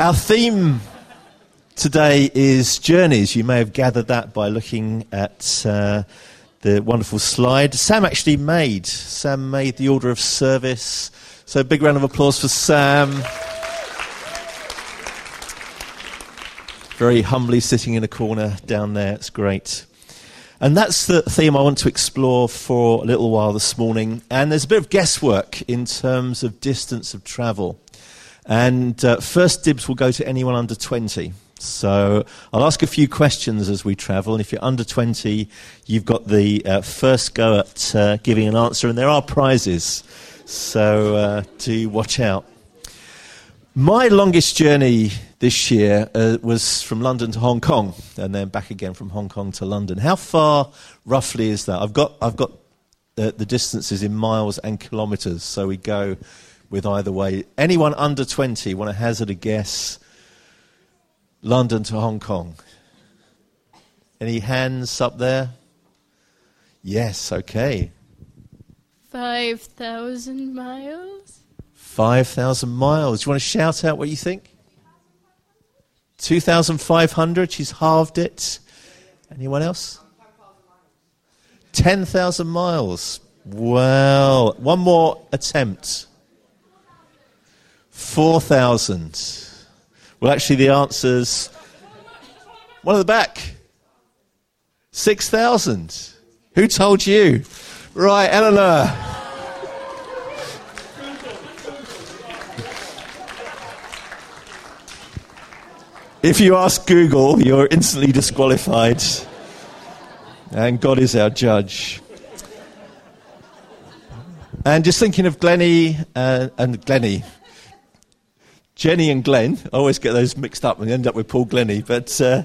Our theme today is journeys. You may have gathered that by looking at uh, the wonderful slide. Sam actually made. Sam made the order of service. So, big round of applause for Sam. Very humbly sitting in a corner down there. It's great. And that's the theme I want to explore for a little while this morning. And there's a bit of guesswork in terms of distance of travel. And uh, first dibs will go to anyone under 20. So I'll ask a few questions as we travel. And if you're under 20, you've got the uh, first go at uh, giving an answer. And there are prizes. So uh, do watch out. My longest journey this year uh, was from London to Hong Kong, and then back again from Hong Kong to London. How far, roughly, is that? I've got, I've got the, the distances in miles and kilometres, so we go with either way. Anyone under 20 want to hazard a guess? London to Hong Kong. Any hands up there? Yes, okay. 5,000 miles? 5,000 miles. Do you want to shout out what you think? 2,500. She's halved it. Anyone else? 10,000 miles. Well, one more attempt. 4,000. Well, actually, the answer's one at the back. 6,000. Who told you? Right, Eleanor. If you ask Google, you're instantly disqualified. And God is our judge. And just thinking of Glennie uh, and Glennie, Jenny and Glenn, I always get those mixed up and end up with Paul Glennie, but uh,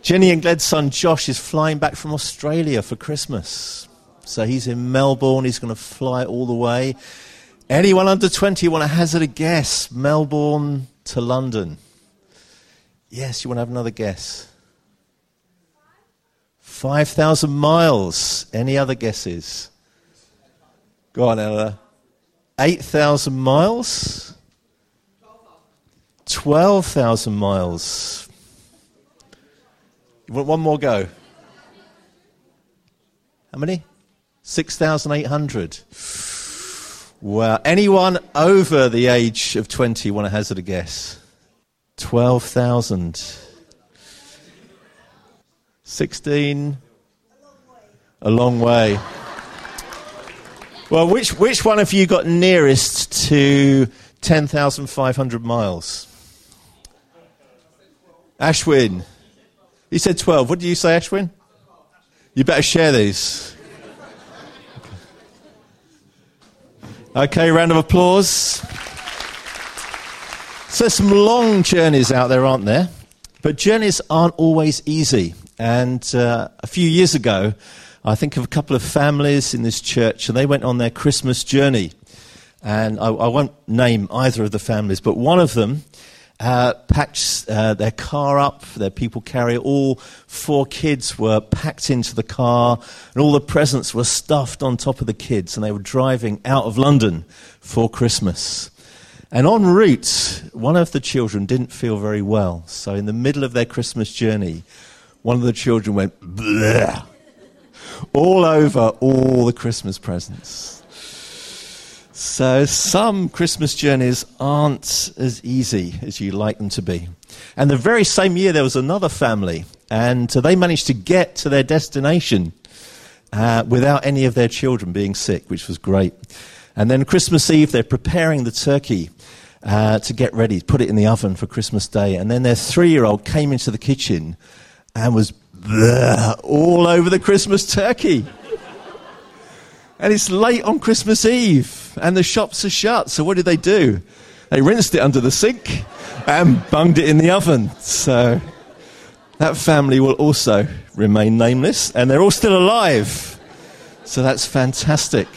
Jenny and Glenn's son Josh is flying back from Australia for Christmas. So he's in Melbourne, he's going to fly all the way. Anyone under 20 want to hazard a guess? Melbourne to London. Yes, you want to have another guess? 5,000 miles. Any other guesses? Go on, Ella. 8,000 miles? 12,000 miles. You want one more go? How many? 6,800. Well, anyone over the age of 20 want to hazard a guess? 12,000. 16. A long way. Well, which, which one of you got nearest to 10,500 miles? Ashwin. You said 12. What did you say, Ashwin? You better share these. Okay, round of applause. So, some long journeys out there, aren't there? But journeys aren't always easy. And uh, a few years ago, I think of a couple of families in this church, and they went on their Christmas journey. And I, I won't name either of the families, but one of them uh, packed uh, their car up, their people carrier. All four kids were packed into the car, and all the presents were stuffed on top of the kids, and they were driving out of London for Christmas. And en route, one of the children didn't feel very well. So, in the middle of their Christmas journey, one of the children went Bleh! all over all the Christmas presents. So some Christmas journeys aren't as easy as you like them to be. And the very same year, there was another family, and they managed to get to their destination uh, without any of their children being sick, which was great. And then Christmas Eve, they're preparing the turkey uh, to get ready, put it in the oven for Christmas Day. And then their three year old came into the kitchen and was all over the Christmas turkey. And it's late on Christmas Eve, and the shops are shut. So what did they do? They rinsed it under the sink and bunged it in the oven. So that family will also remain nameless, and they're all still alive. So that's fantastic.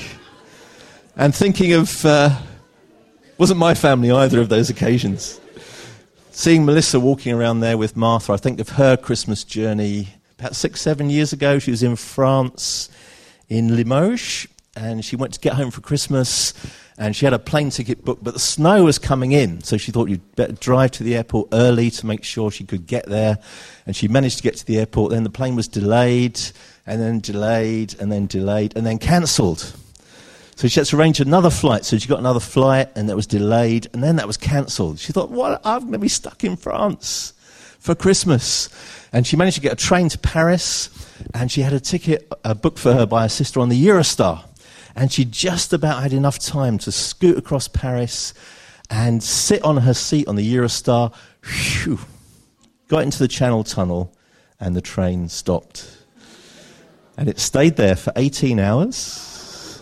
And thinking of, uh, wasn't my family either of those occasions. Seeing Melissa walking around there with Martha, I think of her Christmas journey about six, seven years ago. She was in France in Limoges, and she went to get home for Christmas. and she had a plane ticket booked, but the snow was coming in, so she thought you'd better drive to the airport early to make sure she could get there. And she managed to get to the airport. Then the plane was delayed, and then delayed, and then delayed, and then cancelled. So she had to arrange another flight. So she got another flight, and that was delayed, and then that was cancelled. She thought, "What? I'm going to be stuck in France for Christmas." And she managed to get a train to Paris, and she had a ticket booked for her by her sister on the Eurostar. And she just about had enough time to scoot across Paris and sit on her seat on the Eurostar. Whew, got into the Channel Tunnel, and the train stopped. And it stayed there for 18 hours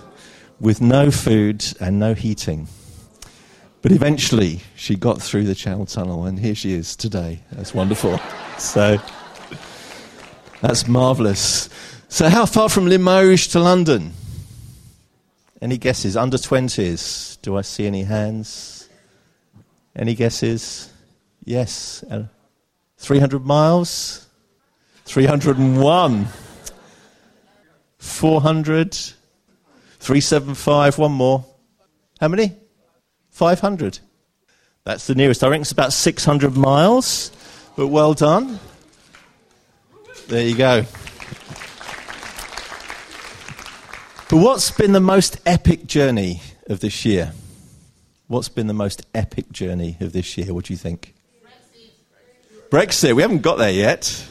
with no food and no heating. But eventually, she got through the Channel Tunnel, and here she is today. That's wonderful. So, that's marvelous. So, how far from Limoges to London? Any guesses? Under 20s. Do I see any hands? Any guesses? Yes. Uh, 300 miles? 301. 400. 375. One more. How many? 500. That's the nearest. I think it's about 600 miles, but well done. There you go. But what's been the most epic journey of this year? What's been the most epic journey of this year? What do you think? Brexit. Brexit. We haven't got there yet.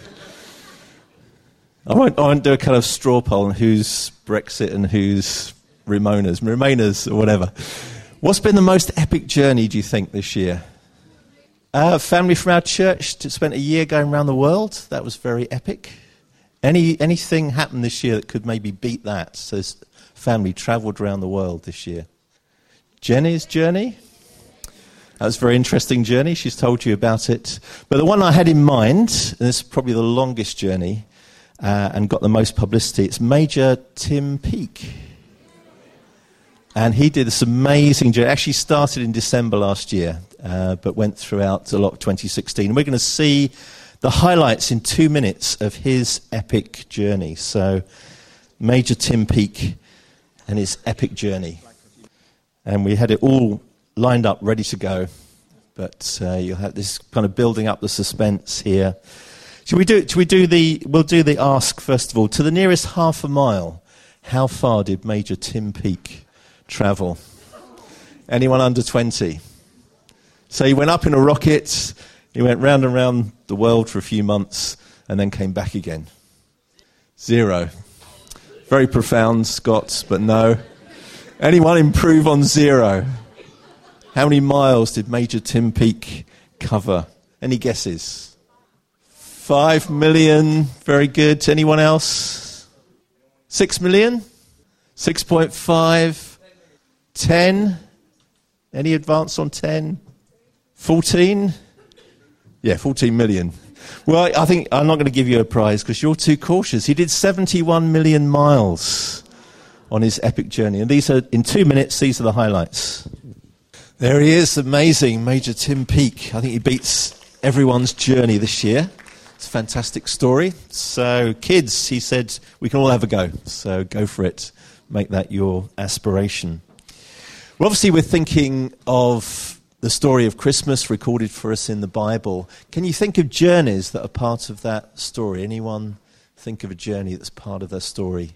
I won't, I won't do a kind of straw poll on who's Brexit and who's Remainers, Remainers or whatever. What's been the most epic journey, do you think, this year? Uh, family from our church spent a year going around the world. That was very epic. Any, anything happened this year that could maybe beat that? So, family travelled around the world this year. Jenny's journey. That was a very interesting journey. She's told you about it. But the one I had in mind, and this is probably the longest journey uh, and got the most publicity, it's Major Tim Peake. And he did this amazing journey. Actually started in December last year, uh, but went throughout a lot of 2016. And we're going to see the highlights in two minutes of his epic journey. So, Major Tim Peake and his epic journey. And we had it all lined up, ready to go. But uh, you'll have this kind of building up the suspense here. Should we do, should we do the, we'll do the ask first of all. To the nearest half a mile, how far did Major Tim Peake travel? Anyone under 20? So he went up in a rocket he went round and round the world for a few months and then came back again. Zero. Very profound, Scots, but no. Anyone improve on zero? How many miles did Major Tim Peake cover? Any guesses? Five million. Very good. Anyone else? Six million? 6.5? 10? Any advance on 10? 14? Yeah, 14 million. Well, I think I'm not going to give you a prize because you're too cautious. He did 71 million miles on his epic journey. And these are, in two minutes, these are the highlights. There he is, amazing, Major Tim Peake. I think he beats everyone's journey this year. It's a fantastic story. So, kids, he said, we can all have a go. So, go for it. Make that your aspiration. Well, obviously, we're thinking of the story of Christmas recorded for us in the Bible. Can you think of journeys that are part of that story? Anyone think of a journey that's part of that story?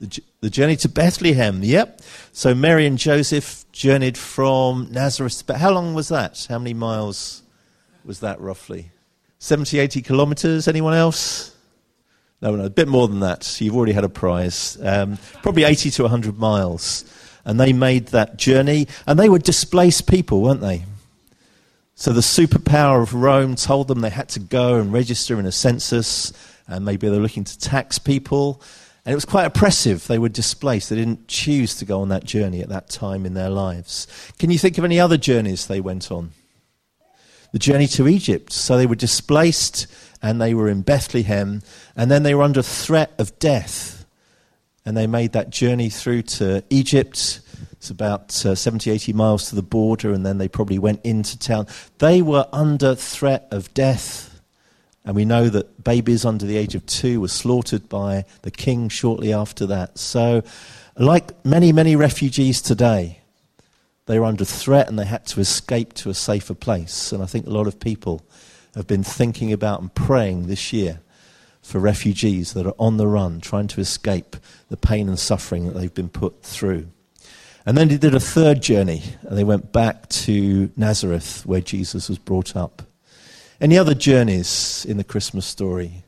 The, the journey to Bethlehem, yep. So Mary and Joseph journeyed from Nazareth. But how long was that? How many miles was that roughly? 70, 80 kilometers? Anyone else? No, no, a bit more than that. You've already had a prize. Um, probably 80 to 100 miles and they made that journey, and they were displaced people, weren't they? So the superpower of Rome told them they had to go and register in a census, and maybe they were looking to tax people. And it was quite oppressive. They were displaced. They didn't choose to go on that journey at that time in their lives. Can you think of any other journeys they went on? The journey to Egypt. So they were displaced and they were in Bethlehem, and then they were under threat of death and they made that journey through to Egypt. It's about uh, 70, 80 miles to the border, and then they probably went into town. They were under threat of death, and we know that babies under the age of two were slaughtered by the king shortly after that. So, like many, many refugees today, They were under threat and they had to escape to a safer place. And I think a lot of people have been thinking about and praying this year for refugees that are on the run, trying to escape the pain and suffering that they've been put through. And then they did a third journey, and they went back to Nazareth, where Jesus was brought up. Any other journeys in the Christmas story?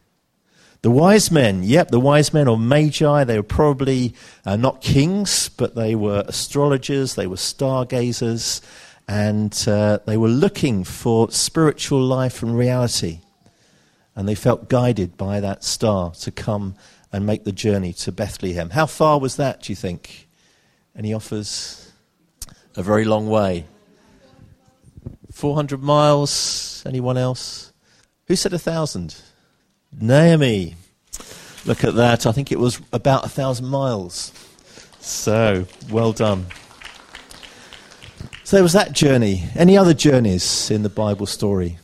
The wise men, yep, the wise men or magi, they were probably uh, not kings, but they were astrologers, they were stargazers, and uh, they were looking for spiritual life and reality. And they felt guided by that star to come and make the journey to Bethlehem. How far was that, do you think? Any offers? A very long way. 400 miles? Anyone else? Who said a thousand? Naomi. Look at that. I think it was about a thousand miles. So, well done. So there was that journey. Any other journeys in the Bible story?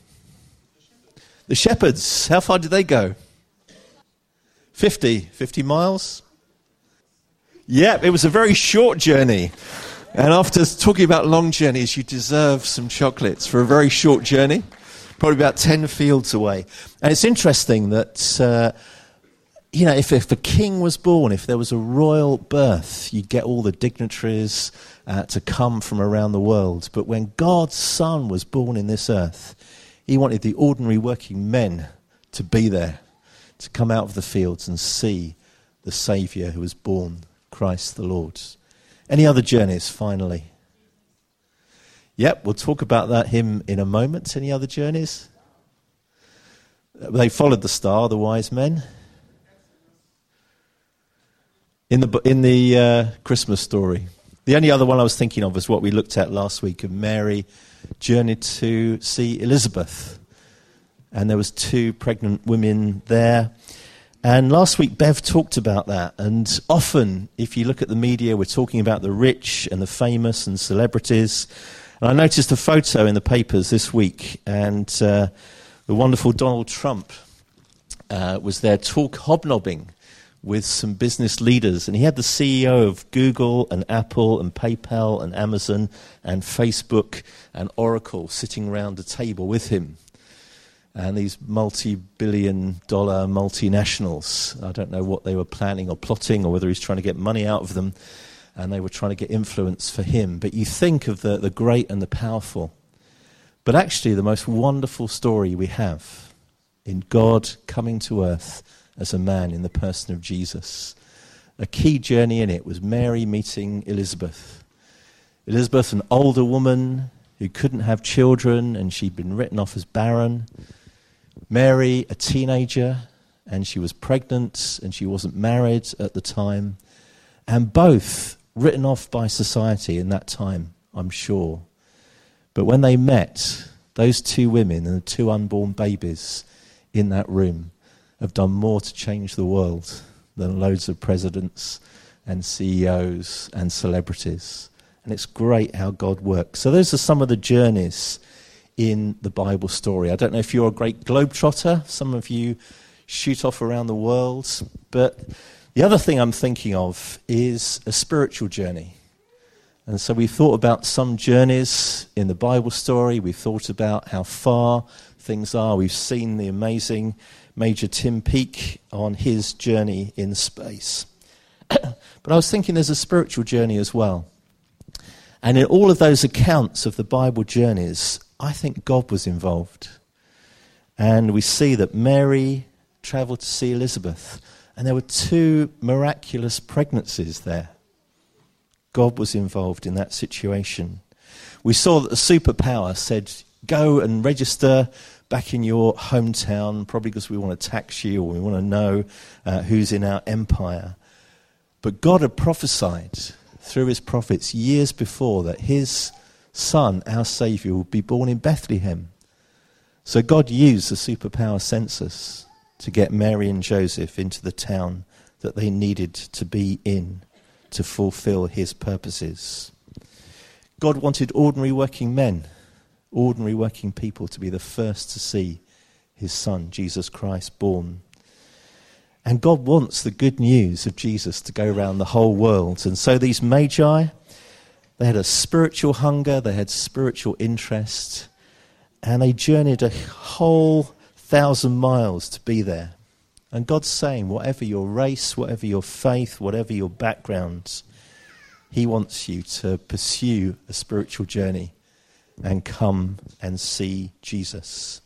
The shepherds, how far did they go? 50. 50 miles? Yep, it was a very short journey. And after talking about long journeys, you deserve some chocolates for a very short journey, probably about 10 fields away. And it's interesting that, uh, you know, if, if a king was born, if there was a royal birth, you'd get all the dignitaries uh, to come from around the world. But when God's son was born in this earth, he wanted the ordinary working men to be there, to come out of the fields and see the Saviour who was born, Christ the Lord. Any other journeys, finally? Yep, we'll talk about that him in a moment. Any other journeys? They followed the star, the wise men. In the, in the uh, Christmas story. The only other one I was thinking of is what we looked at last week of Mary journeyed to see Elizabeth. And there was two pregnant women there. And last week, Bev talked about that. And often, if you look at the media, we're talking about the rich and the famous and celebrities. And I noticed a photo in the papers this week, and uh, the wonderful Donald Trump uh, was there talk hobnobbing with some business leaders. And he had the CEO of Google and Apple and PayPal and Amazon and Facebook and Oracle sitting around a table with him and these multi billion dollar multinationals. I don't know what they were planning or plotting or whether he's trying to get money out of them and they were trying to get influence for him. But you think of the, the great and the powerful. But actually, the most wonderful story we have in God coming to earth as a man in the person of Jesus. A key journey in it was Mary meeting Elizabeth. Elizabeth, an older woman who couldn't have children and she'd been written off as barren. Mary, a teenager, and she was pregnant and she wasn't married at the time. And both written off by society in that time, I'm sure. But when they met, those two women and the two unborn babies in that room have done more to change the world than loads of presidents and CEOs and celebrities. And it's great how God works. So, those are some of the journeys in the Bible story. I don't know if you're a great globetrotter, some of you shoot off around the world, but the other thing I'm thinking of is a spiritual journey. And so we thought about some journeys in the Bible story. We've thought about how far things are. We've seen the amazing Major Tim Peake on his journey in space. but I was thinking there's a spiritual journey as well. And in all of those accounts of the Bible journeys, I think God was involved. And we see that Mary traveled to see Elizabeth, and there were two miraculous pregnancies there. God was involved in that situation. We saw that the superpower said, Go and register back in your hometown, probably because we want to tax you or we want to know uh, who's in our empire. But God had prophesied through his prophets years before that his son, our Saviour, would be born in Bethlehem. So God used the superpower census to get Mary and Joseph into the town that they needed to be in to fulfill his purposes. God wanted ordinary working men, ordinary working people, to be the first to see his son, Jesus Christ, born. And God wants the good news of Jesus to go around the whole world. And so these magi, They had a spiritual hunger, they had spiritual interest, and they journeyed a whole thousand miles to be there. And God's saying, whatever your race, whatever your faith, whatever your background, He wants you to pursue a spiritual journey and come and see Jesus.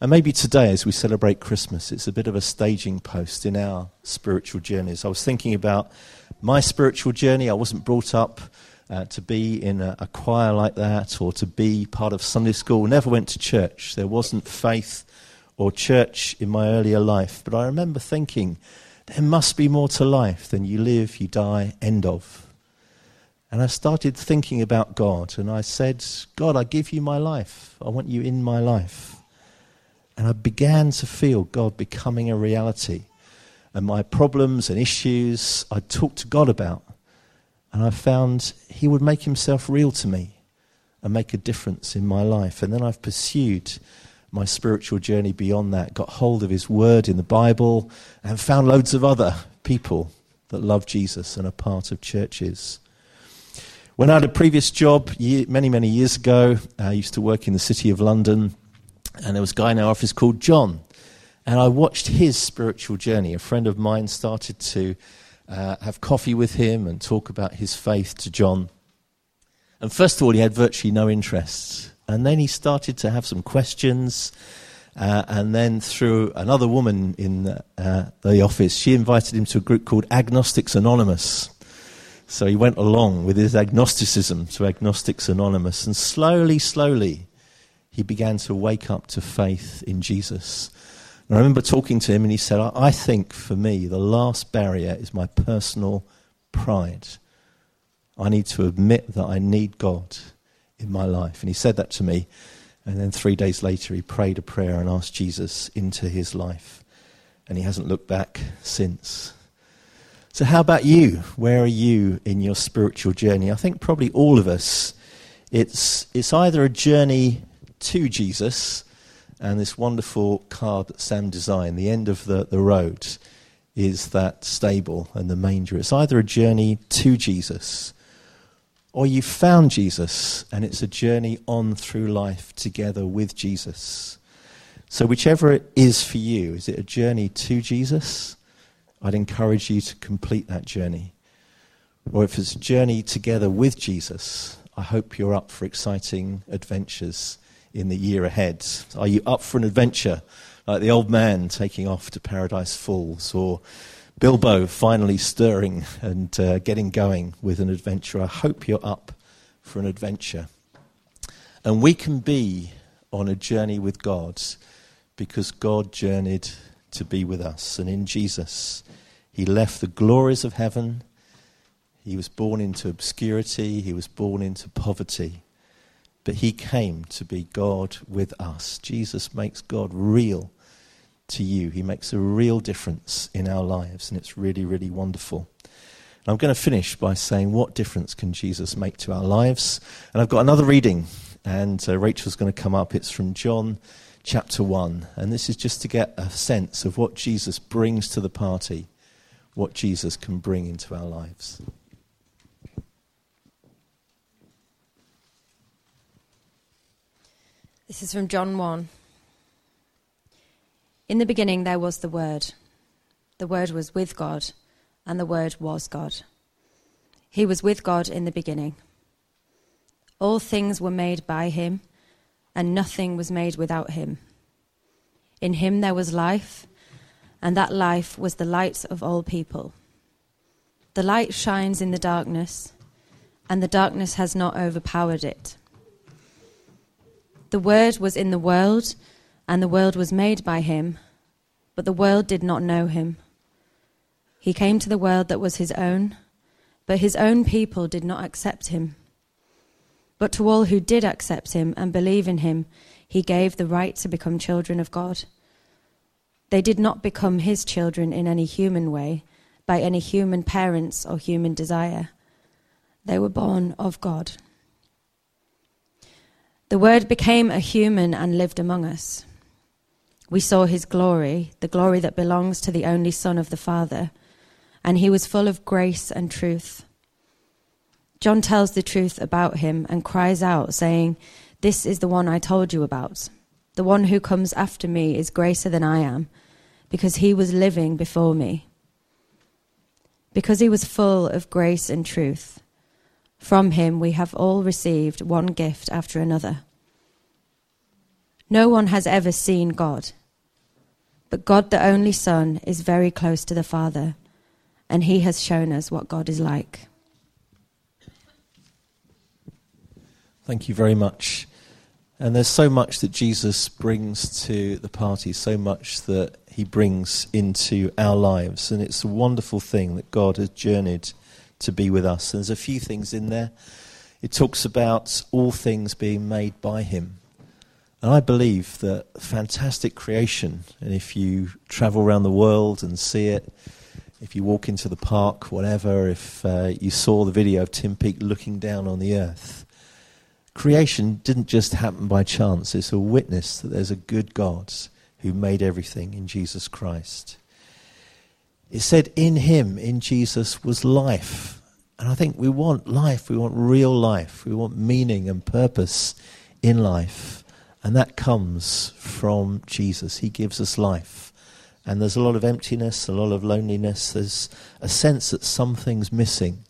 And maybe today, as we celebrate Christmas, it's a bit of a staging post in our spiritual journeys. I was thinking about my spiritual journey. I wasn't brought up uh, to be in a, a, choir like that or to be part of Sunday school. Never went to church. There wasn't faith or church in my earlier life. But I remember thinking, there must be more to life than you live, you die, end of. And I started thinking about God, and I said, God, I give you my life. I want you in my life. And I began to feel God becoming a reality. And my problems and issues I talked to God about. And I found He would make Himself real to me and make a difference in my life. And then I've pursued my spiritual journey beyond that, got hold of His Word in the Bible, and found loads of other people that love Jesus and are part of churches. When I had a previous job many, many years ago, I used to work in the City of London, and there was a guy in our office called John. And I watched his spiritual journey. A friend of mine started to uh, have coffee with him and talk about his faith to John. And first of all, he had virtually no interest. And then he started to have some questions. Uh, and then, through another woman in uh, the office, she invited him to a group called Agnostics Anonymous. So he went along with his agnosticism to Agnostics Anonymous, and slowly, slowly, he began to wake up to faith in Jesus. And I remember talking to him, and he said, I think for me, the last barrier is my personal pride. I need to admit that I need God in my life. And he said that to me, and then three days later, he prayed a prayer and asked Jesus into his life. And he hasn't looked back since. So, how about you? Where are you in your spiritual journey? I think probably all of us, it's, it's either a journey to Jesus, and this wonderful card that Sam designed, the end of the, the road, is that stable and the manger. It's either a journey to Jesus, or you found Jesus, and it's a journey on through life together with Jesus. So, whichever it is for you, is it a journey to Jesus? I'd encourage you to complete that journey. Or if it's a journey together with Jesus, I hope you're up for exciting adventures in the year ahead. Are you up for an adventure like the old man taking off to Paradise Falls or Bilbo finally stirring and uh, getting going with an adventure? I hope you're up for an adventure. And we can be on a journey with God because God journeyed to be with us. And in Jesus, he left the glories of heaven. He was born into obscurity. He was born into poverty. But he came to be God with us. Jesus makes God real to you. He makes a real difference in our lives. And it's really, really wonderful. And I'm going to finish by saying, what difference can Jesus make to our lives? And I've got another reading. And uh, Rachel's going to come up. It's from John chapter 1. And this is just to get a sense of what Jesus brings to the party what Jesus can bring into our lives. This is from John 1. In the beginning there was the Word. The Word was with God, and the Word was God. He was with God in the beginning. All things were made by him, and nothing was made without him. In him there was life and that life was the light of all people. The light shines in the darkness, and the darkness has not overpowered it. The Word was in the world, and the world was made by him, but the world did not know him. He came to the world that was his own, but his own people did not accept him. But to all who did accept him and believe in him, he gave the right to become children of God they did not become his children in any human way, by any human parents or human desire. They were born of God. The Word became a human and lived among us. We saw his glory, the glory that belongs to the only Son of the Father, and he was full of grace and truth. John tells the truth about him and cries out, saying, This is the one I told you about. The one who comes after me is greater than I am, because he was living before me. Because he was full of grace and truth. From him we have all received one gift after another. No one has ever seen God, but God the only Son is very close to the Father, and he has shown us what God is like. Thank you very much. And there's so much that Jesus brings to the party, so much that he brings into our lives. And it's a wonderful thing that God has journeyed to be with us. And there's a few things in there. It talks about all things being made by him. And I believe that fantastic creation, and if you travel around the world and see it, if you walk into the park, whatever, if uh, you saw the video of Tim Peake looking down on the earth, creation didn't just happen by chance. It's a witness that there's a good God who made everything in Jesus Christ. It said, In him, in Jesus, was life. And I think we want life. We want real life. We want meaning and purpose in life. And that comes from Jesus. He gives us life. And there's a lot of emptiness, a lot of loneliness. There's a sense that something's missing.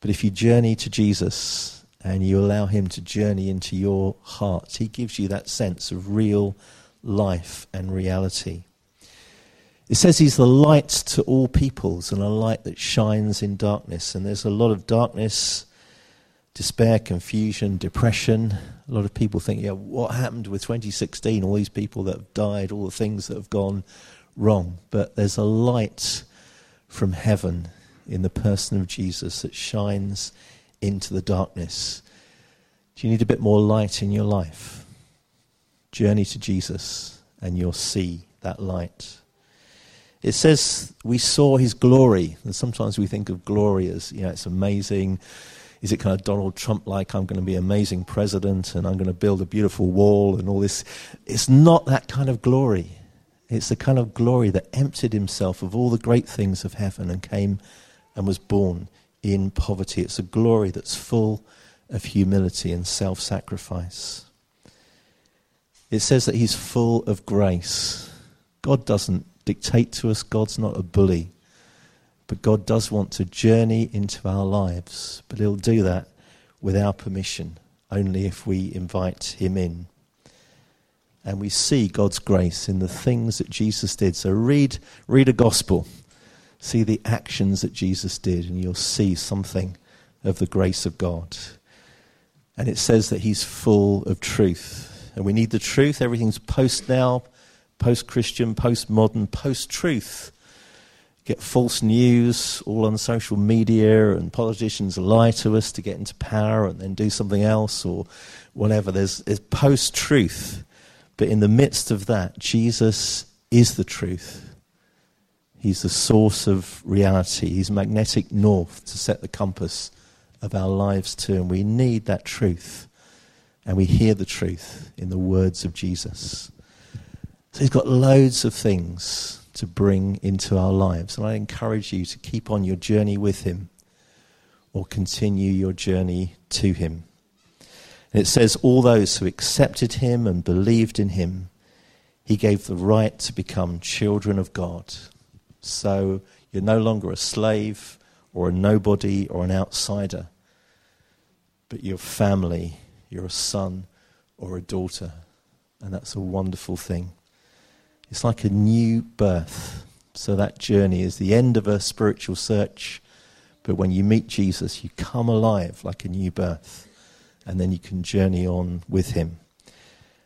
But if you journey to Jesus, and you allow Him to journey into your heart, He gives you that sense of real life and reality. It says He's the light to all peoples and a light that shines in darkness. And there's a lot of darkness, despair, confusion, depression. A lot of people think, yeah, what happened with 2016? All these people that have died, all the things that have gone wrong. But there's a light from heaven in the person of Jesus that shines into the darkness. Do you need a bit more light in your life? Journey to Jesus, and you'll see that light. It says we saw his glory, and sometimes we think of glory as, you know, it's amazing. Is it kind of Donald Trump like, I'm going to be amazing president and I'm going to build a beautiful wall and all this? It's not that kind of glory. It's the kind of glory that emptied himself of all the great things of heaven and came and was born in poverty. It's a glory that's full of humility and self sacrifice. It says that he's full of grace. God doesn't dictate to us, God's not a bully. But God does want to journey into our lives. But he'll do that with our permission, only if we invite him in. And we see God's grace in the things that Jesus did. So read, read a gospel see the actions that Jesus did, and you'll see something of the grace of God. And it says that he's full of truth. And we need the truth. Everything's post now, post Christian, post modern, post truth. Get false news all on social media, and politicians lie to us to get into power and then do something else or whatever. There's, there's post truth. But in the midst of that, Jesus is the truth. He's the source of reality. He's magnetic north to set the compass of our lives to. And we need that truth. And we hear the truth in the words of Jesus. So he's got loads of things to bring into our lives. And I encourage you to keep on your journey with him or continue your journey to him. And it says, All those who accepted him and believed in him, he gave the right to become children of God. So you're no longer a slave or a nobody or an outsider, but you're family, you're a son or a daughter. And that's a wonderful thing. It's like a new birth. So that journey is the end of a spiritual search. But when you meet Jesus, you come alive like a new birth. And then you can journey on with him.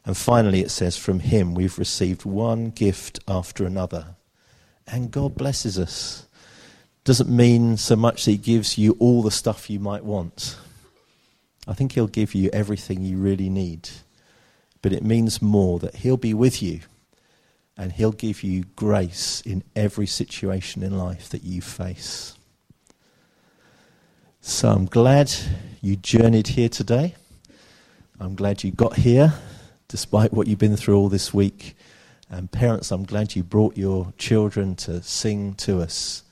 And finally, it says, From him we've received one gift after another and God blesses us. Doesn't mean so much that He gives you all the stuff you might want. I think He'll give you everything you really need. But it means more that He'll be with you and He'll give you grace in every situation in life that you face. So I'm glad you journeyed here today. I'm glad you got here despite what you've been through all this week. And parents, I'm glad you brought your children to sing to us.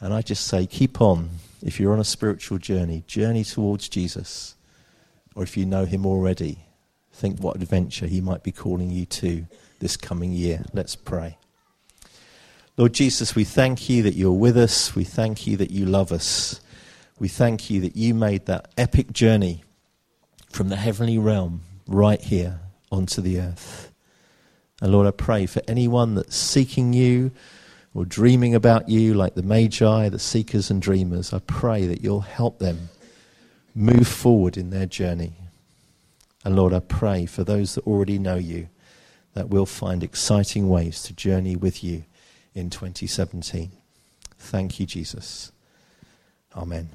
And I just say, keep on. if you're on a spiritual journey, journey towards Jesus. Or if you know him already, think what adventure he might be calling you to this coming year. Let's pray. Lord Jesus, we thank you that you're with us. We thank you that you love us. We thank you that you made that epic journey from the heavenly realm right here onto the earth. And Lord, I pray for anyone that's seeking you or dreaming about you, like the Magi, the seekers and dreamers, I pray that you'll help them move forward in their journey. And Lord, I pray for those that already know you that we'll find exciting ways to journey with you in 2017. Thank you, Jesus. Amen.